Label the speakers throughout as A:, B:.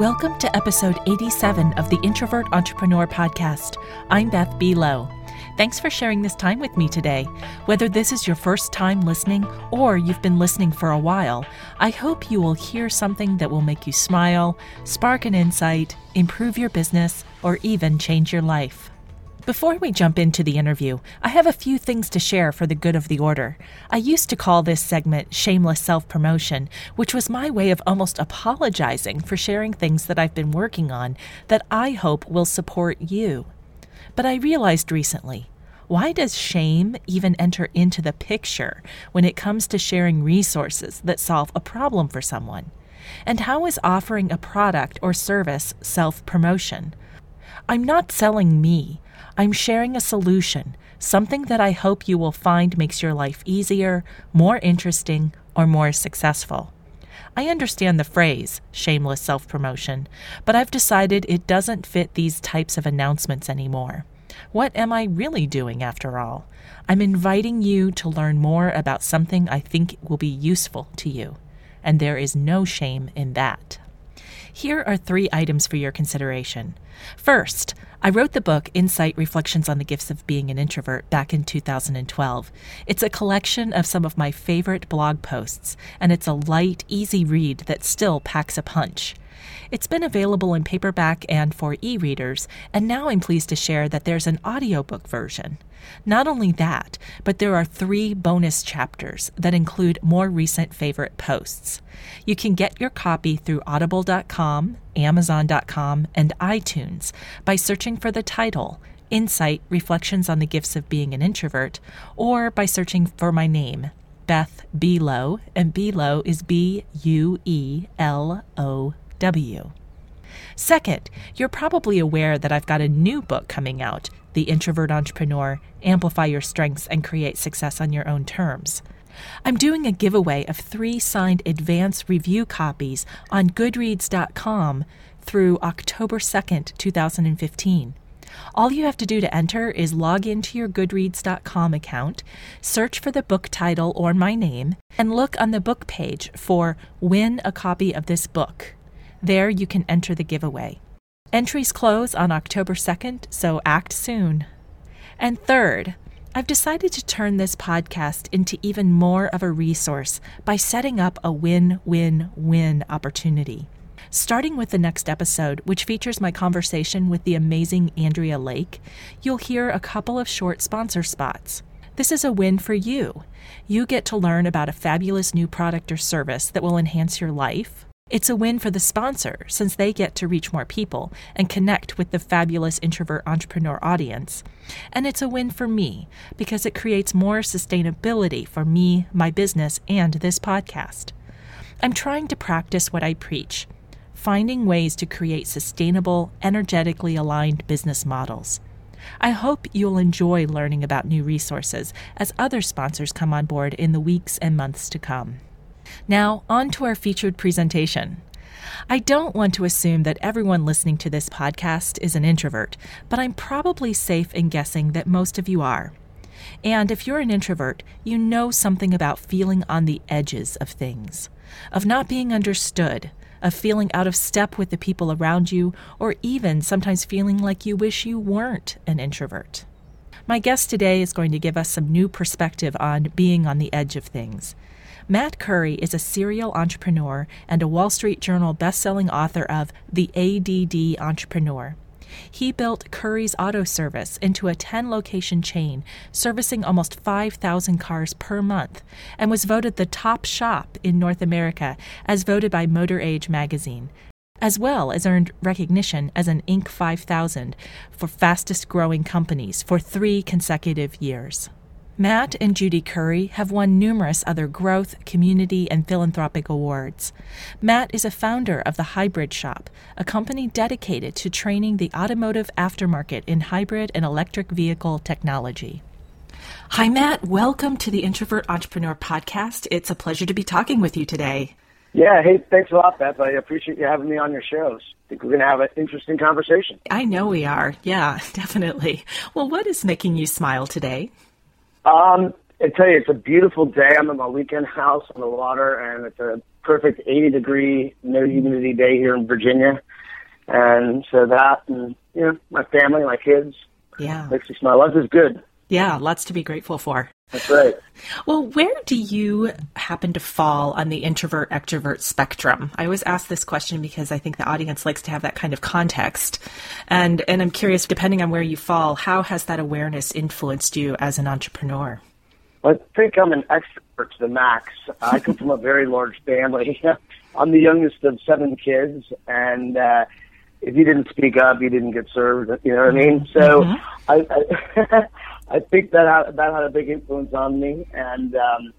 A: Welcome to episode 87 of the Introvert Entrepreneur Podcast. I'm Beth Buelow. Thanks for sharing this time with me today. Whether this is your first time listening or you've been listening for a while, I hope you will hear something that will make you smile, spark an insight, improve your business, or even change your life. Before we jump into the interview, I have a few things to share for the good of the order. I used to call this segment shameless self promotion, which was my way of almost apologizing for sharing things that I've been working on that I hope will support you. But I realized recently why does shame even enter into the picture when it comes to sharing resources that solve a problem for someone? And how is offering a product or service self promotion? I'm not selling me. I'm sharing a solution, something that I hope you will find makes your life easier, more interesting, or more successful. I understand the phrase, shameless self promotion, but I've decided it doesn't fit these types of announcements anymore. What am I really doing after all? I'm inviting you to learn more about something I think will be useful to you, and there is no shame in that. Here are three items for your consideration. First, I wrote the book Insight Reflections on the Gifts of Being an Introvert back in 2012. It's a collection of some of my favorite blog posts, and it's a light, easy read that still packs a punch. It's been available in paperback and for e readers, and now I'm pleased to share that there's an audiobook version. Not only that, but there are three bonus chapters that include more recent favorite posts. You can get your copy through audible.com, amazon.com, and iTunes by searching for the title Insight Reflections on the Gifts of Being an Introvert, or by searching for my name, Beth Buelow, and Buelow is B U E L O W. Second, you're probably aware that I've got a new book coming out The Introvert Entrepreneur Amplify Your Strengths and Create Success on Your Own Terms. I'm doing a giveaway of three signed advance review copies on Goodreads.com through October 2nd, 2015. All you have to do to enter is log into your Goodreads.com account, search for the book title or my name, and look on the book page for Win a Copy of This Book. There you can enter the giveaway. Entries close on October 2nd, so act soon. And third, I've decided to turn this podcast into even more of a resource by setting up a win win win opportunity. Starting with the next episode, which features my conversation with the amazing Andrea Lake, you'll hear a couple of short sponsor spots. This is a win for you. You get to learn about a fabulous new product or service that will enhance your life it's a win for the sponsor since they get to reach more people and connect with the fabulous introvert entrepreneur audience. And it's a win for me because it creates more sustainability for me, my business, and this podcast. I'm trying to practice what I preach, finding ways to create sustainable, energetically aligned business models. I hope you'll enjoy learning about new resources as other sponsors come on board in the weeks and months to come. Now, on to our featured presentation. I don't want to assume that everyone listening to this podcast is an introvert, but I'm probably safe in guessing that most of you are. And if you're an introvert, you know something about feeling on the edges of things, of not being understood, of feeling out of step with the people around you, or even sometimes feeling like you wish you weren't an introvert. My guest today is going to give us some new perspective on being on the edge of things. Matt Curry is a serial entrepreneur and a Wall Street Journal best-selling author of The ADD Entrepreneur. He built Curry's Auto Service into a 10 location chain, servicing almost 5,000 cars per month, and was voted the top shop in North America as voted by Motor Age magazine, as well as earned recognition as an Inc. 5000 for fastest growing companies for three consecutive years. Matt and Judy Curry have won numerous other growth, community, and philanthropic awards. Matt is a founder of the Hybrid Shop, a company dedicated to training the automotive aftermarket in hybrid and electric vehicle technology. Hi, Matt. Welcome to the Introvert Entrepreneur Podcast. It's a pleasure to be talking with you today.
B: Yeah, hey, thanks a lot, Beth. I appreciate you having me on your shows. I think we're going to have an interesting conversation.
A: I know we are. Yeah, definitely. Well, what is making you smile today?
B: Um, I tell you, it's a beautiful day. I'm in my weekend house on the water, and it's a perfect 80 degree, no humidity day here in Virginia. And so that, and you know, my family, my kids,
A: yeah,
B: makes me smile. Life is good.
A: Yeah, lots to be grateful for.
B: That's right.
A: Well, where do you happen to fall on the introvert extrovert spectrum? I always ask this question because I think the audience likes to have that kind of context. And and I'm curious depending on where you fall, how has that awareness influenced you as an entrepreneur?
B: I think I'm an extrovert to the max. I come from a very large family. I'm the youngest of seven kids and uh if you didn't speak up, you didn't get served. You know what I mean? So mm-hmm. I, I I think that that had a big influence on me, and um,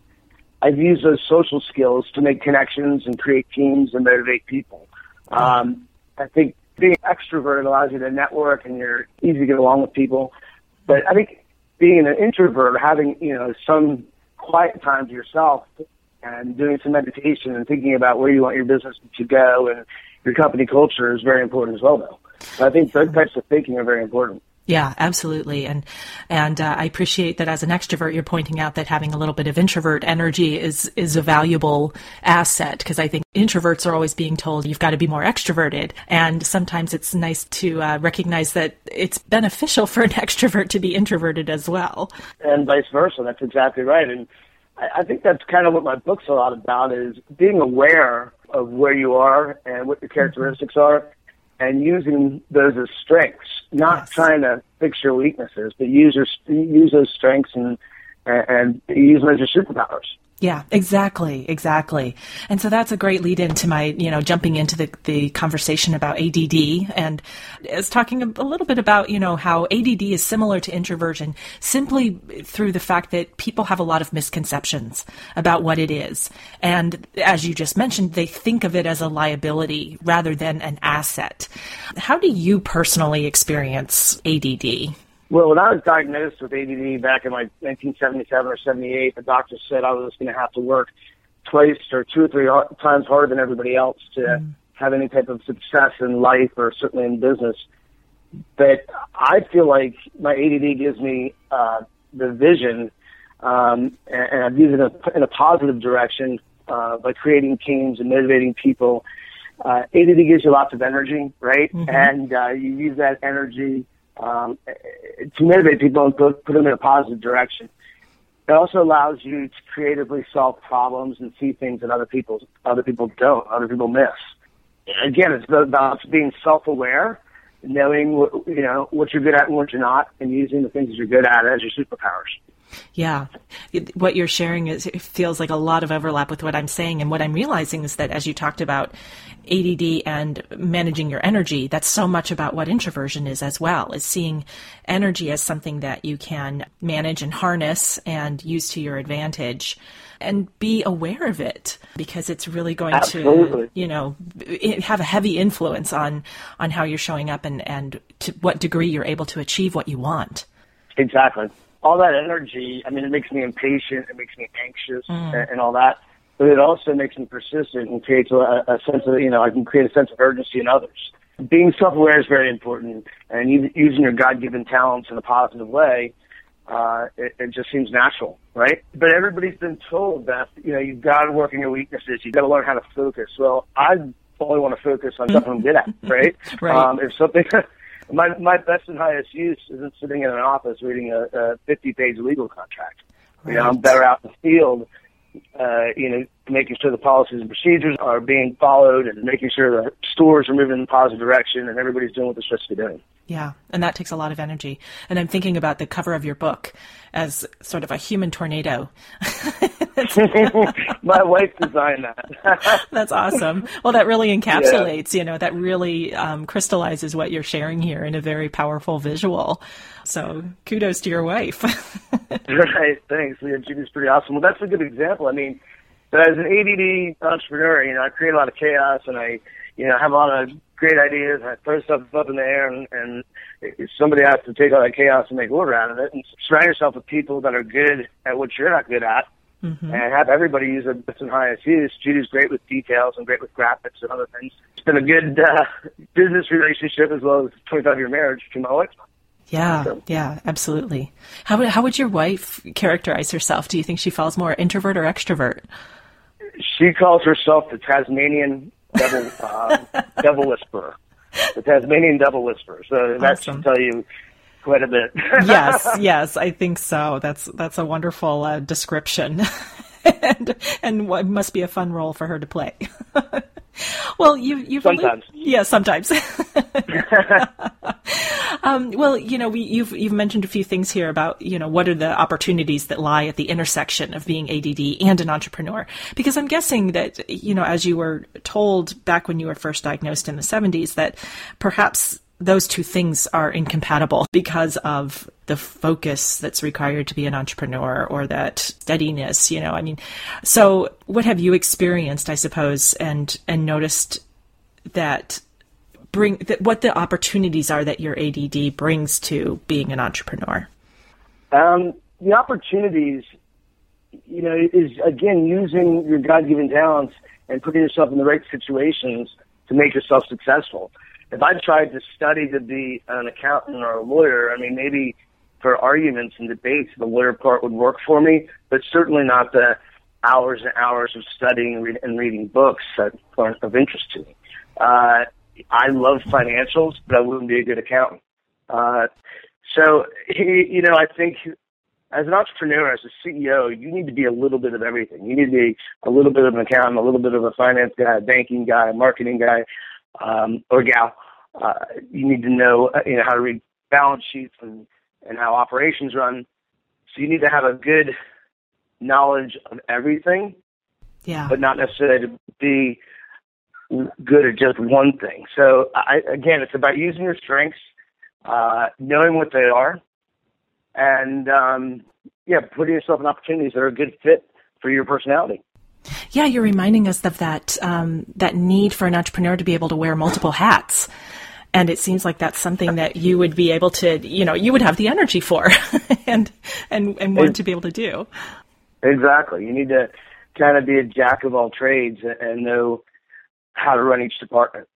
B: I've used those social skills to make connections and create teams and motivate people. Um, I think being extroverted allows you to network and you're easy to get along with people. But I think being an introvert, having you know some quiet time to yourself and doing some meditation and thinking about where you want your business to go and your company culture is very important as well. Though I think those types of thinking are very important.
A: Yeah, absolutely, and and uh, I appreciate that as an extrovert, you're pointing out that having a little bit of introvert energy is is a valuable asset because I think introverts are always being told you've got to be more extroverted, and sometimes it's nice to uh, recognize that it's beneficial for an extrovert to be introverted as well,
B: and vice versa. That's exactly right, and I, I think that's kind of what my book's a lot about is being aware of where you are and what your characteristics are and using those as strengths, not yes. trying to fix your weaknesses, but use your, use those strengths and and use them as your superpowers.
A: Yeah, exactly, exactly. And so that's a great lead into my, you know, jumping into the, the conversation about ADD and is talking a little bit about, you know, how ADD is similar to introversion simply through the fact that people have a lot of misconceptions about what it is. And as you just mentioned, they think of it as a liability rather than an asset. How do you personally experience ADD?
B: Well, when I was diagnosed with ADD back in like 1977 or 78, the doctor said I was going to have to work twice or two or three times harder than everybody else to mm. have any type of success in life or certainly in business. But I feel like my ADD gives me uh, the vision, um, and, and I've used it in a, in a positive direction uh, by creating teams and motivating people. Uh, ADD gives you lots of energy, right? Mm-hmm. And uh, you use that energy um, to motivate people and put, put them in a positive direction. It also allows you to creatively solve problems and see things that other people other people don't, other people miss. Again, it's about being self-aware, knowing what, you know what you're good at and what you're not, and using the things that you're good at as your superpowers.
A: Yeah. What you're sharing is it feels like a lot of overlap with what I'm saying. And what I'm realizing is that as you talked about ADD and managing your energy, that's so much about what introversion is as well, is seeing energy as something that you can manage and harness and use to your advantage and be aware of it because it's really going
B: Absolutely.
A: to, you know, have a heavy influence on, on how you're showing up and, and to what degree you're able to achieve what you want.
B: Exactly all that energy, I mean, it makes me impatient, it makes me anxious, mm. and, and, all that. But it also makes me persistent and creates a, a sense of, you know, I can create a sense of urgency in others. Being self-aware is very important, and using your God-given talents in a positive way, uh, it, it just seems natural, right? But everybody's been told that, you know, you've got to work on your weaknesses, you've got to learn how to focus. Well, I only want to focus on stuff I'm good at, right?
A: right.
B: Um, if something my my best and highest use isn't sitting in an office reading a, a 50 page legal contract. Right. You know, I'm better out in the field, uh, you know, making sure the policies and procedures are being followed and making sure the stores are moving in a positive direction and everybody's doing what they're supposed to be doing.
A: Yeah, and that takes a lot of energy. And I'm thinking about the cover of your book as sort of a human tornado.
B: My wife designed that.
A: That's awesome. Well, that really encapsulates, yeah. you know, that really um, crystallizes what you're sharing here in a very powerful visual. So kudos to your wife.
B: right, thanks. Yeah, Judy's pretty awesome. Well, that's a good example. I mean, as an ADD entrepreneur, you know, I create a lot of chaos and I, you know, have a lot of great ideas. I throw stuff up in the air, and, and somebody has to take all that chaos and make order out of it. And surround yourself with people that are good at what you're not good at, mm-hmm. and have everybody use their best and highest use. Judy's great with details and great with graphics and other things. It's been a good uh, business relationship as well as 25 year marriage to my wife.
A: Yeah, so. yeah, absolutely. How would how would your wife characterize herself? Do you think she falls more introvert or extrovert?
B: She calls herself the Tasmanian devil uh, devil whisperer. the Tasmanian devil whisperer. So that
A: Awesome.
B: should tell you quite a bit.
A: yes, yes, I think so. That's that's a wonderful uh, description, and and what must be a fun role for her to play. well, you you've
B: Sometimes.
A: yeah, sometimes. um, well, you know, we, you've you've mentioned a few things here about you know what are the opportunities that lie at the intersection of being ADD and an entrepreneur. Because I'm guessing that you know, as you were told back when you were first diagnosed in the 70s, that perhaps those two things are incompatible because of the focus that's required to be an entrepreneur or that steadiness you know i mean so what have you experienced i suppose and and noticed that bring that what the opportunities are that your add brings to being an entrepreneur
B: Um, the opportunities, you know, is again using your God-given talents and putting yourself in the right situations to make yourself successful. If I tried to study to be an accountant or a lawyer, I mean, maybe for arguments and debates, the lawyer part would work for me, but certainly not the hours and hours of studying and, read, and reading books that aren't of interest to me. Uh, I love financials, but I wouldn't be a good accountant. Uh, so, you know, I think as an entrepreneur, as a CEO, you need to be a little bit of everything. You need to be a little bit of an accountant, a little bit of a finance guy, a banking guy, a marketing guy, um, or gal. Uh, you need to know, uh, you know, how to read balance sheets and, and how operations run. So you need to have a good knowledge of everything,
A: yeah
B: but not necessarily to be good at just one thing. So I, again, it's about using your strengths, uh, knowing what they are, and um, yeah, putting yourself in opportunities that are a good fit for your personality.
A: Yeah you're reminding us of that um, that need for an entrepreneur to be able to wear multiple hats and it seems like that's something that you would be able to you know you would have the energy for and and and want to be able to do
B: Exactly. You need to kind of be a jack of all trades and- and know how to run each department.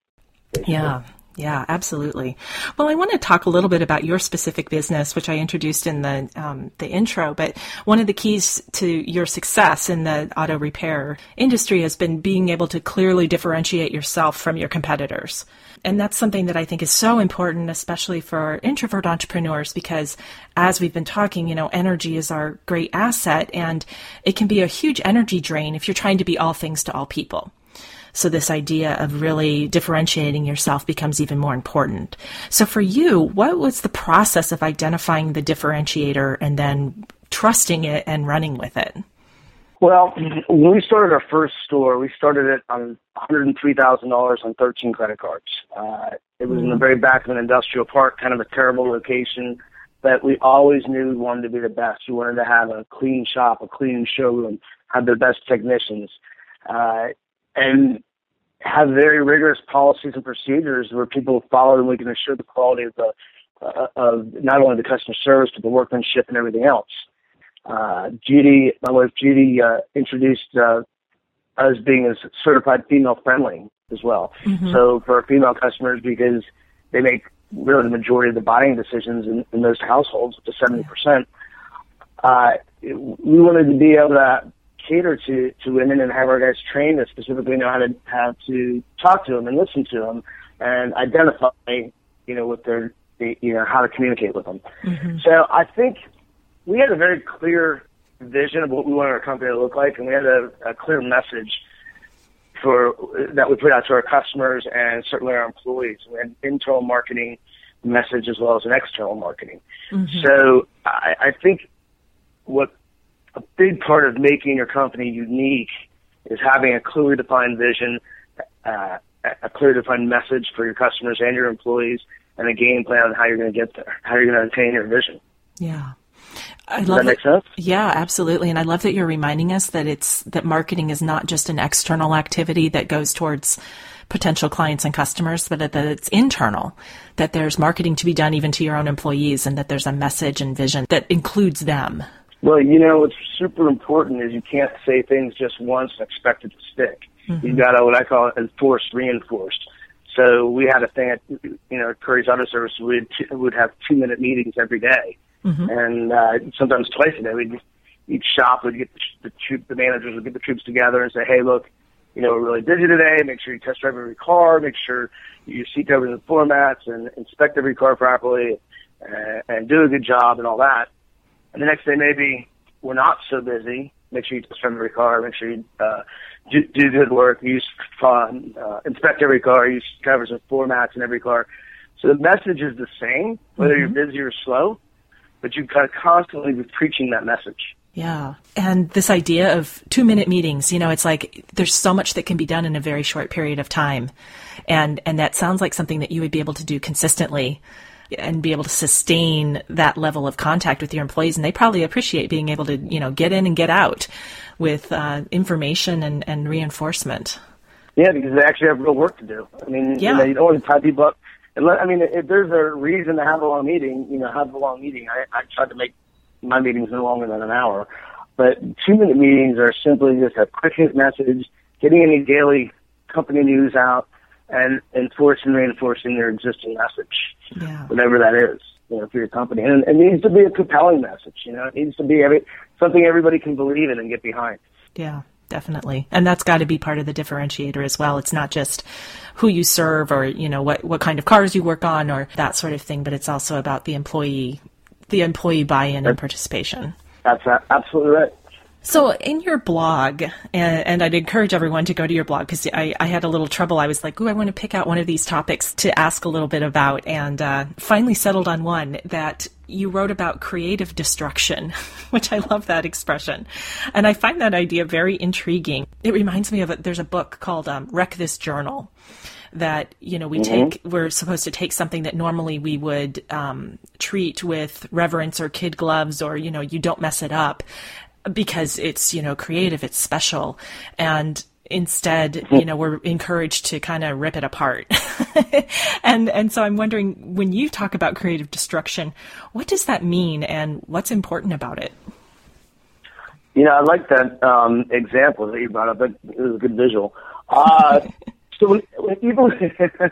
A: Yeah, yeah, absolutely. Well, I want to talk a little bit about your specific business, which I introduced in the um, the intro. But one of the keys to your success in the auto repair industry has been being able to clearly differentiate yourself from your competitors. And that's something that I think is so important, especially for introvert entrepreneurs, because as we've been talking, you know, energy is our great asset, and it can be a huge energy drain if you're trying to be all things to all people. So this idea of really differentiating yourself becomes even more important. So for you, what was the process of identifying the differentiator and then trusting it and running with it?
B: Well, when we started our first store, we started it on $103,000 on 13 credit cards. Uh, it was in the very back of an industrial park, kind of a terrible location, but we always knew we wanted to be the best. We wanted to have a clean shop, a clean showroom, have the best technicians, uh, and have very rigorous policies and procedures where people follow and we can assure the quality of the uh, of not only the customer service but the workmanship and everything else. Uh, Judy, my wife Judy, uh, introduced uh, us being as certified female friendly as well. So for our female customers, because they make really the majority of the buying decisions in, in those households, up to seventy percent, uh, we wanted to be able to cater to to women and have our guys trained to specifically know how to how to talk to them and listen to them and identify, you know, what their you know how to communicate with them. Mm-hmm. So I think we had a very clear vision of what we wanted our company to look like, and we had a, a clear message for that we put out to our customers and certainly our employees. We had internal marketing message as well as an external marketing. Mm-hmm. So I, I think what a big part of making your company unique is having a clearly defined vision, uh, a clearly defined message for your customers and your employees, and a game plan on how you're going to get there, how you're going to attain your vision.
A: Yeah. I
B: Does
A: love
B: that make sense?
A: Yeah, absolutely. And I love that you're reminding us that it's that marketing is not just an external activity that goes towards potential clients and customers, but that that it's internal, that there's marketing to be done even to your own employees and that there's a message and vision that includes them.
B: Well, you know, what's super important is you can't say things just once and expect it to stick. Mm-hmm. You've got to what I call enforced, reinforced. So we had a thing at you know at Curry's Auto Service. We'd would have two minute meetings every day. Mm-hmm. and uh, sometimes twice a day. We'd each shop would get the, the troop, the managers would get the troops together and say, "Hey, look, you know, we're really busy today. Make sure you test drive every car. Make sure you seat covers and floor mats and inspect every car properly and, and do a good job and all that. And the next day, maybe we're not so busy. Make sure you test every car. Make sure you uh, do, do good work. Use fun. Uh, inspect every car. Use covers and floor mats in every car. So the message is the same, whether mm-hmm. you're busy or slow, but you've got to constantly be preaching that message.
A: Yeah. And this idea of two minute meetings, you know, it's like there's so much that can be done in a very short period of time. And, and that sounds like something that you would be able to do consistently and be able to sustain that level of contact with your employees. And they probably appreciate being able to, you know, get in and get out with uh, information and, and reinforcement.
B: Yeah, because they actually have real work to do. I mean, yeah. you, know, you don't want to tie people up. I mean, if there's a reason to have a long meeting, you know, have a long meeting. I, I try to make my meetings no longer than an hour. But two minute meetings are simply just a quick hit message, getting any daily company news out, and enforcing and reinforcing their existing message, yeah. whatever that is, you know, for your company. And it needs to be a compelling message, you know, it needs to be every, something everybody can believe in and get behind.
A: Yeah definitely. And that's got to be part of the differentiator as well. It's not just who you serve or, you know, what, what kind of cars you work on or that sort of thing, but it's also about the employee the employee buy-in and participation.
B: That's absolutely right.
A: So, in your blog, and, and, I'd encourage everyone to go to your blog because I, I, had a little trouble. I was like, "Ooh, I want to pick out one of these topics to ask a little bit about," and uh, finally settled on one that you wrote about creative destruction, which I love that expression, and I find that idea very intriguing. It reminds me of a, there's a book called um, "Wreck This Journal." that you know we mm-hmm. take we're supposed to take something that normally we would um, treat with reverence or kid gloves or you know you don't mess it up because it's you know creative it's special. And instead mm-hmm. you know we're encouraged to kind of rip it apart. And and so i'm wondering when you talk about creative destruction what does that mean and what's important about it?
B: You know i like that um, example that you brought up. It was a good visual. Uh, So when, when, even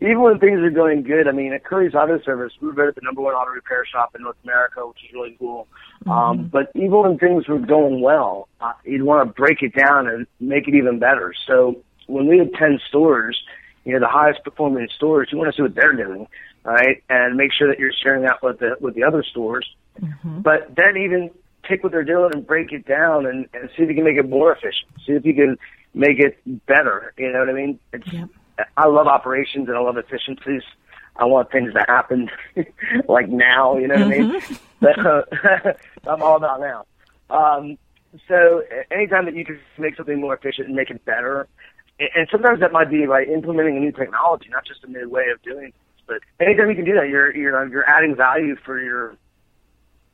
B: even when things are going good, I mean, at Curry's Auto Service, we were at the number one auto repair shop in North America, which is really cool. Mm-hmm. Um, but even when things were going well, uh, you'd want to break it down and make it even better. So when we had 10 stores, you know, the highest performing stores, you want to see what they're doing, right? And make sure that you're sharing that with the, with the other stores. Mm-hmm. But then even take what they're doing and break it down and, and see if you can make it more efficient. See if you can make it better. You know what I mean? It's, yep. I love operations and I love efficiencies. I want things to happen like now. You know what mm-hmm. I mean? Mm-hmm. So, I'm all about now. Um, so anytime that you can make something more efficient and make it better, and sometimes that might be by implementing a new technology, not just a new way of doing things. But anytime you can do that, you're you're you're adding value for your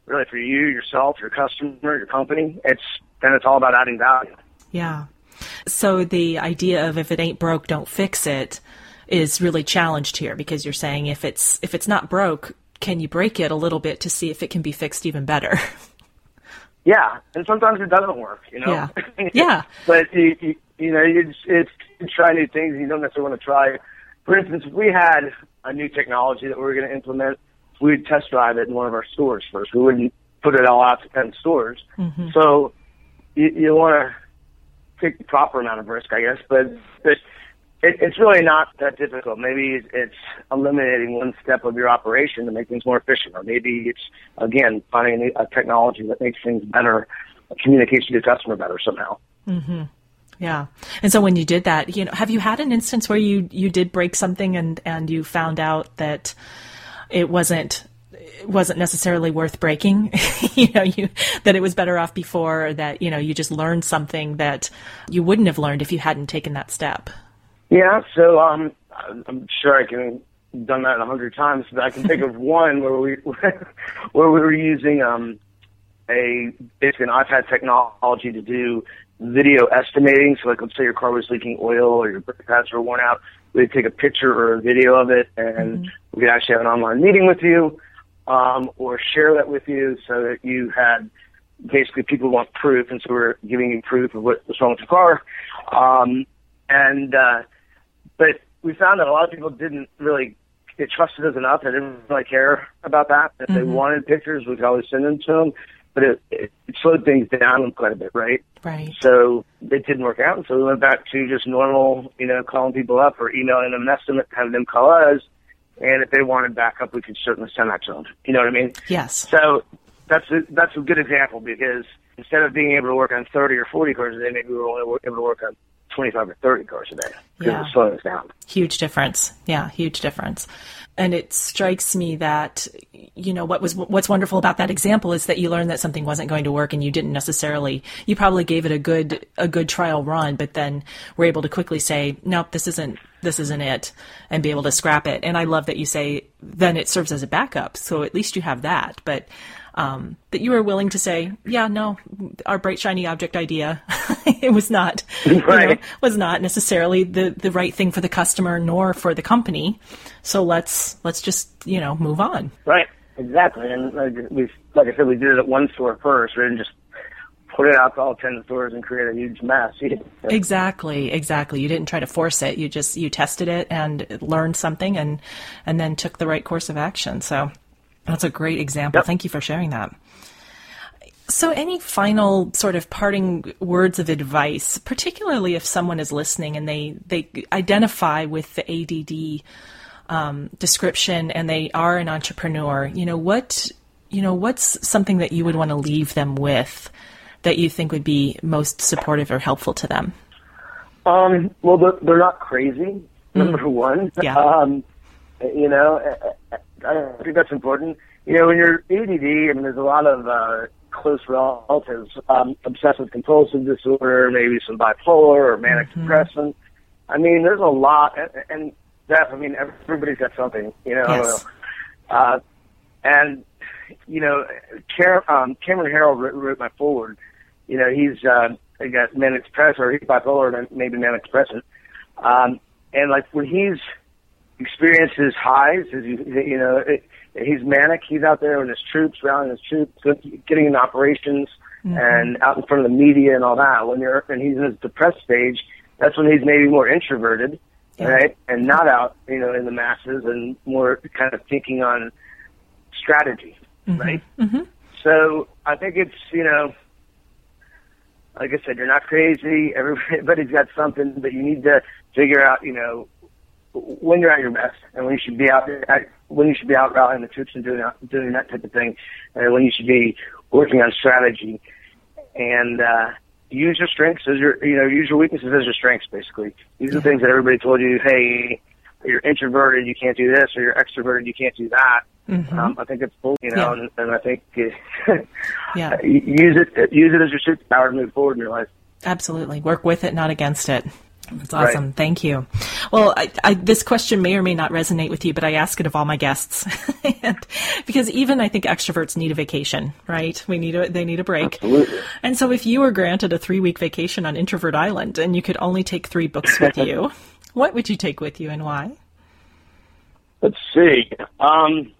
B: really for you, yourself, your customer, your company. It's then it's all about adding value.
A: Yeah, so the idea of if it ain't broke, don't fix it is really challenged here because you're saying if it's if it's not broke, can you break it a little bit to see if it can be fixed even better?
B: Yeah, and sometimes it doesn't work, you know.
A: Yeah, yeah.
B: but you, you, you know, it's it's you try new things. You don't necessarily want to try. For instance, if we had a new technology that we were going to implement, we'd test drive it in one of our stores first. We wouldn't put it all out to ten stores. Mm-hmm. So you, you want to take the proper amount of risk, I guess. But, but it, it's really not that difficult. Maybe it's eliminating one step of your operation to make things more efficient, or maybe it's again finding a, technology that makes things better, communication to the customer better somehow.
A: Mm-hmm. Yeah. And so when you did that, you know, have you had an instance where you you did break something and and you found out that it wasn't wasn't necessarily worth breaking. you know, you that it was better off before. That you know, you just learned something that you wouldn't have learned if you hadn't taken that step.
B: Yeah. So um, I'm sure I can done that a hundred times, but I can think of one where we where we were using um a basically an iPad technology to do video estimating. So like let's say your car was leaking oil or your brake pads were worn out. We'd take a picture or a video of it and mm-hmm. we could actually have an online meeting with you um, or share that with you so that you had basically people want proof, and so we're giving you proof of what was wrong with the car. Um, and uh, but we found that a lot of people didn't really they trusted us enough. They didn't really care about that. If mm-hmm. they wanted pictures, we could always send them to them. but it, it, it slowed things down quite a bit, right?
A: Right.
B: So it didn't work out, and so we went back to just normal, you know, calling people up or emailing them an estimate, having them call us, and if they wanted backup, we could certainly send that to them. You know what I mean?
A: Yes.
B: So that's a, that's a good example because instead of being able to work on 30 or 40 cars a day, maybe we were only able to work on 25 or 30 cars a day
A: Yeah.
B: it's slowing us down.
A: Huge difference. Yeah, huge difference. And it strikes me that you know what was what's wonderful about that example is that you learned that something wasn't going to work and you didn't necessarily you probably gave it a good a good trial run but then were able to quickly say nope this isn't this isn't it and be able to scrap it and I love that you say then it serves as a backup so at least you have that but um, that you were willing to say, yeah, no, our bright shiny object idea, it was not, you know,
B: Right.
A: was not necessarily the, the right thing for the customer nor for the company. So let's let's just you know move on.
B: Right. Exactly. And like we, like I said, we did it at one store first. We didn't just put it out to all 10 stores and create a huge mess.
A: Exactly, exactly. You didn't try to force it. You just you tested it and learned something and and then took the right course of action. So that's a great example.
B: Yep.
A: Thank you for sharing that. So, any final sort of parting words of advice, particularly if someone is listening and they they identify with the ADD um, description and they are an entrepreneur, you know what you know what's something that you would want to leave them with that you think would be most supportive or helpful to them?
B: Um, well, they're, they're not crazy. Number one.
A: Yeah.
B: Um, you know, I, think that's important. You know, when you're ADD, I mean, there's a lot of uh, close relatives, um, obsessive compulsive disorder, maybe some bipolar or manic depression. I mean, there's a lot, and, and that I mean, everybody's got something. You know,
A: Yes.
B: uh, and you know, Car- um, Cameron Herold wrote, wrote my forward. You know, he's uh, he got manic depression or he's bipolar and maybe manic depression. Um, and like when he's experienced his highs, his, you know, it, he's manic. He's out there with his troops, rallying his troops, getting in operations, mm-hmm. and out in front of the media and all that. When you're and he's in his depressed stage, that's when he's maybe more introverted,
A: Yeah.
B: right, and not out, you know, in the masses and more kind of thinking on strategy, mm-hmm. right. Mm-hmm. So I think it's you know, like I said, you're not crazy. Everybody's got something, but you need to figure out, you know, when you're at your best and when you should be out there, when you should be out rallying the troops and doing that, doing that type of thing, and when you should be working on strategy and uh, use your strengths as your, you know, use your weaknesses as your strengths. Basically, these are the things that everybody told you. Hey, you're introverted, you can't do this, or you're extroverted, you can't do that. Um, I think it's bull, you know,
A: Yeah.
B: and, and I think
A: Yeah.
B: use it use it as your superpower to move forward in your life.
A: Absolutely. Work with it, not against it. That's
B: Right.
A: awesome. Thank you. Well, I, I, this question may or may not resonate with you, but I ask it of all my guests, and because even I think extroverts need a vacation, right? We need a they need a break.
B: Absolutely.
A: And so, if you were granted a three week vacation on Introvert Island and you could only take three books with you, what would you take with you and why?
B: Let's see. Um,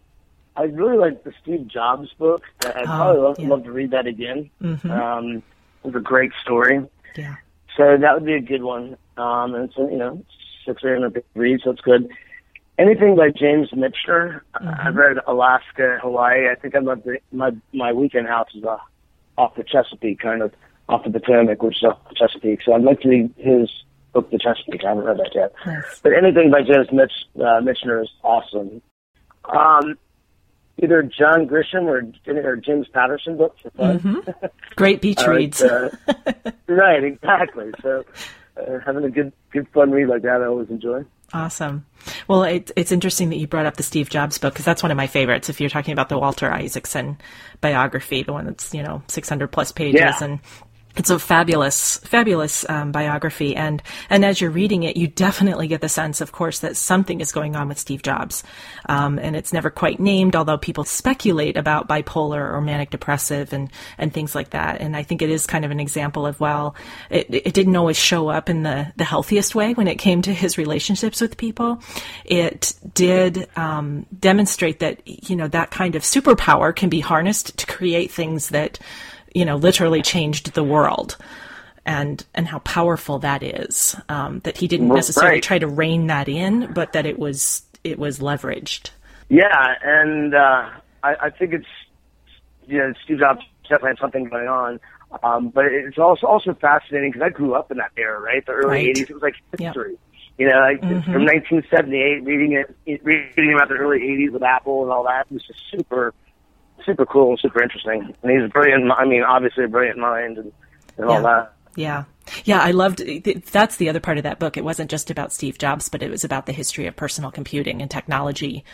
B: I really like the Steve Jobs book. I'd probably love,
A: yeah.
B: love to read that again. Um, it was a great story.
A: Yeah.
B: So that would be a good one. Um, and so, you know, six or eight big read, so it's good. Anything by James Michener. I- I've read Alaska, Hawaii. I think I'd love to, my, my weekend house is uh, off the Chesapeake, kind of off the Potomac, which is off the Chesapeake. So I'd like to read his book, The Chesapeake. I haven't read that yet.
A: Nice.
B: But anything by James Mitch, uh, Michener is awesome. Um, either John Grisham or, or James Patterson books for fun.
A: Great beach reads.
B: uh, right, exactly. So uh, having a good, good fun read like that, I always enjoy.
A: Awesome. Well, it, it's interesting that you brought up the Steve Jobs book because that's one of my favorites. If you're talking about the Walter Isaacson biography, the one that's you know 600 plus pages,
B: Yeah.
A: and it's a fabulous, fabulous um, biography. And and as you're reading it, you definitely get the sense, of course, that something is going on with Steve Jobs, um, and it's never quite named, although people speculate about bipolar or manic depressive and and things like that. And I think it is kind of an example of well, it, it didn't always show up in the the healthiest way when it came to his relationships with people. It did um, demonstrate that you know that kind of superpower can be harnessed to create things that you know literally changed the world and and how powerful that is um, that he didn't necessarily
B: Right.
A: try to rein that in but that it was it was leveraged
B: Yeah, and uh, I, I think it's you know Steve Jobs definitely had something going on. Um, but it's also also fascinating because I grew up in that era, right? The early
A: Right.
B: '80s. It was like history.
A: Yep.
B: You know, like
A: Mhm.
B: from 1978, reading it, reading about the early '80s with Apple and all that was just super, super cool and super interesting. And he's a brilliant. I mean, obviously a brilliant mind and, and all that.
A: Yeah. Yeah, I loved that's the other part of that book. It wasn't just about Steve Jobs, but it was about the history of personal computing and technology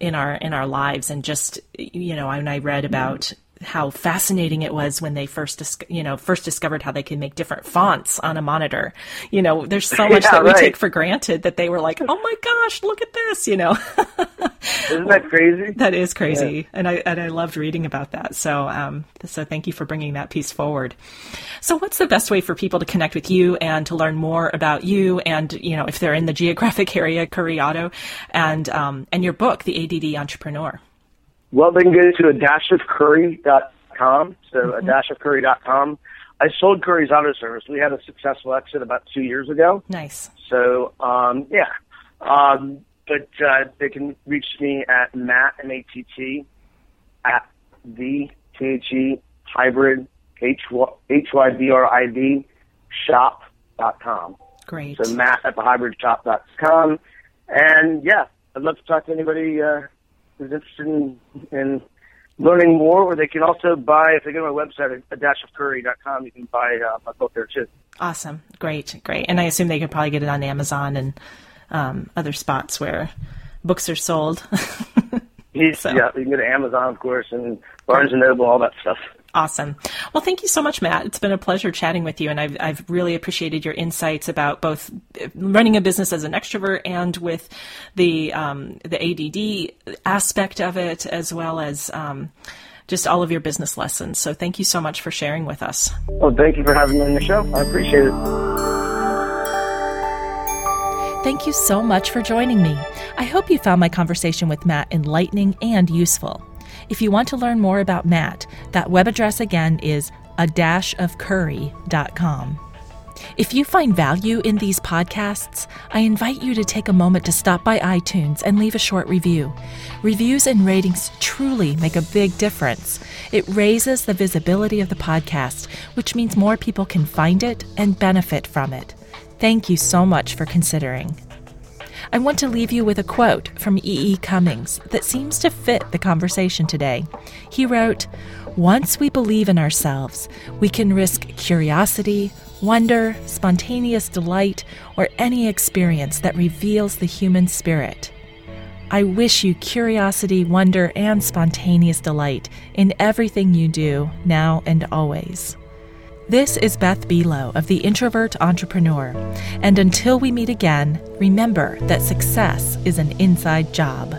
A: in our in our lives and just you know, when I read about how fascinating it was when they first dis- you know, first discovered how they could make different fonts on a monitor. You know, there's so much
B: Yeah,
A: that we
B: right.
A: take for granted that they were like, "Oh my gosh, look at this," you know.
B: Isn't that crazy?
A: That is crazy, and I and I loved reading about that. So um, so thank you for bringing that piece forward. So what's the best way for people to connect with you and to learn more about you and you know if they're in the geographic area, Curry Auto, and um, and your book, The ADD Entrepreneur.
B: Well, they can go to a dash of curry.com. So a dash of curry.com. I sold Curry's Auto Service. We had a successful exit about two years ago.
A: Nice.
B: So, um, yeah. Um, but uh, they can reach me at Matt, M-A-T-T, at the T-H-E hybrid, H-Y-B-R-I-D, shop dot com.
A: Great.
B: So Matt at the hybrid shop dot com, And yeah, I'd love to talk to anybody uh, who's interested in, in learning more, or they can also buy, if they go to my website at dashofcurry.com, you can buy uh, my book there too.
A: Awesome. Great. Great. And I assume they could probably get it on Amazon and um, other spots where books are sold. So-
B: Yeah, you can go to Amazon, of course, and Barnes and Noble, all that stuff.
A: Awesome. Well, thank you so much, Matt. It's been a pleasure chatting with you, and I've, I've really appreciated your insights about both running a business as an extrovert and with the um, the ADD aspect of it, as well as um, just all of your business lessons. So, thank you so much for sharing with us.
B: Well, thank you for having me on the show. I appreciate it.
A: Thank you so much for joining me. I hope you found my conversation with Matt enlightening and useful. If you want to learn more about Matt, that web address again is a dash of curry.com. If you find value in these podcasts, I invite you to take a moment to stop by iTunes and leave a short review. Reviews and ratings truly make a big difference. It raises the visibility of the podcast, which means more people can find it and benefit from it. Thank you so much for considering. I want to leave you with a quote from E. E. Cummings that seems to fit the conversation today. He wrote, Once we believe in ourselves, we can risk curiosity, wonder, spontaneous delight, or any experience that reveals the human spirit. I wish you curiosity, wonder, and spontaneous delight in everything you do, now and always. This is Beth Buelow of The Introvert Entrepreneur. And until we meet again, remember that success is an inside job.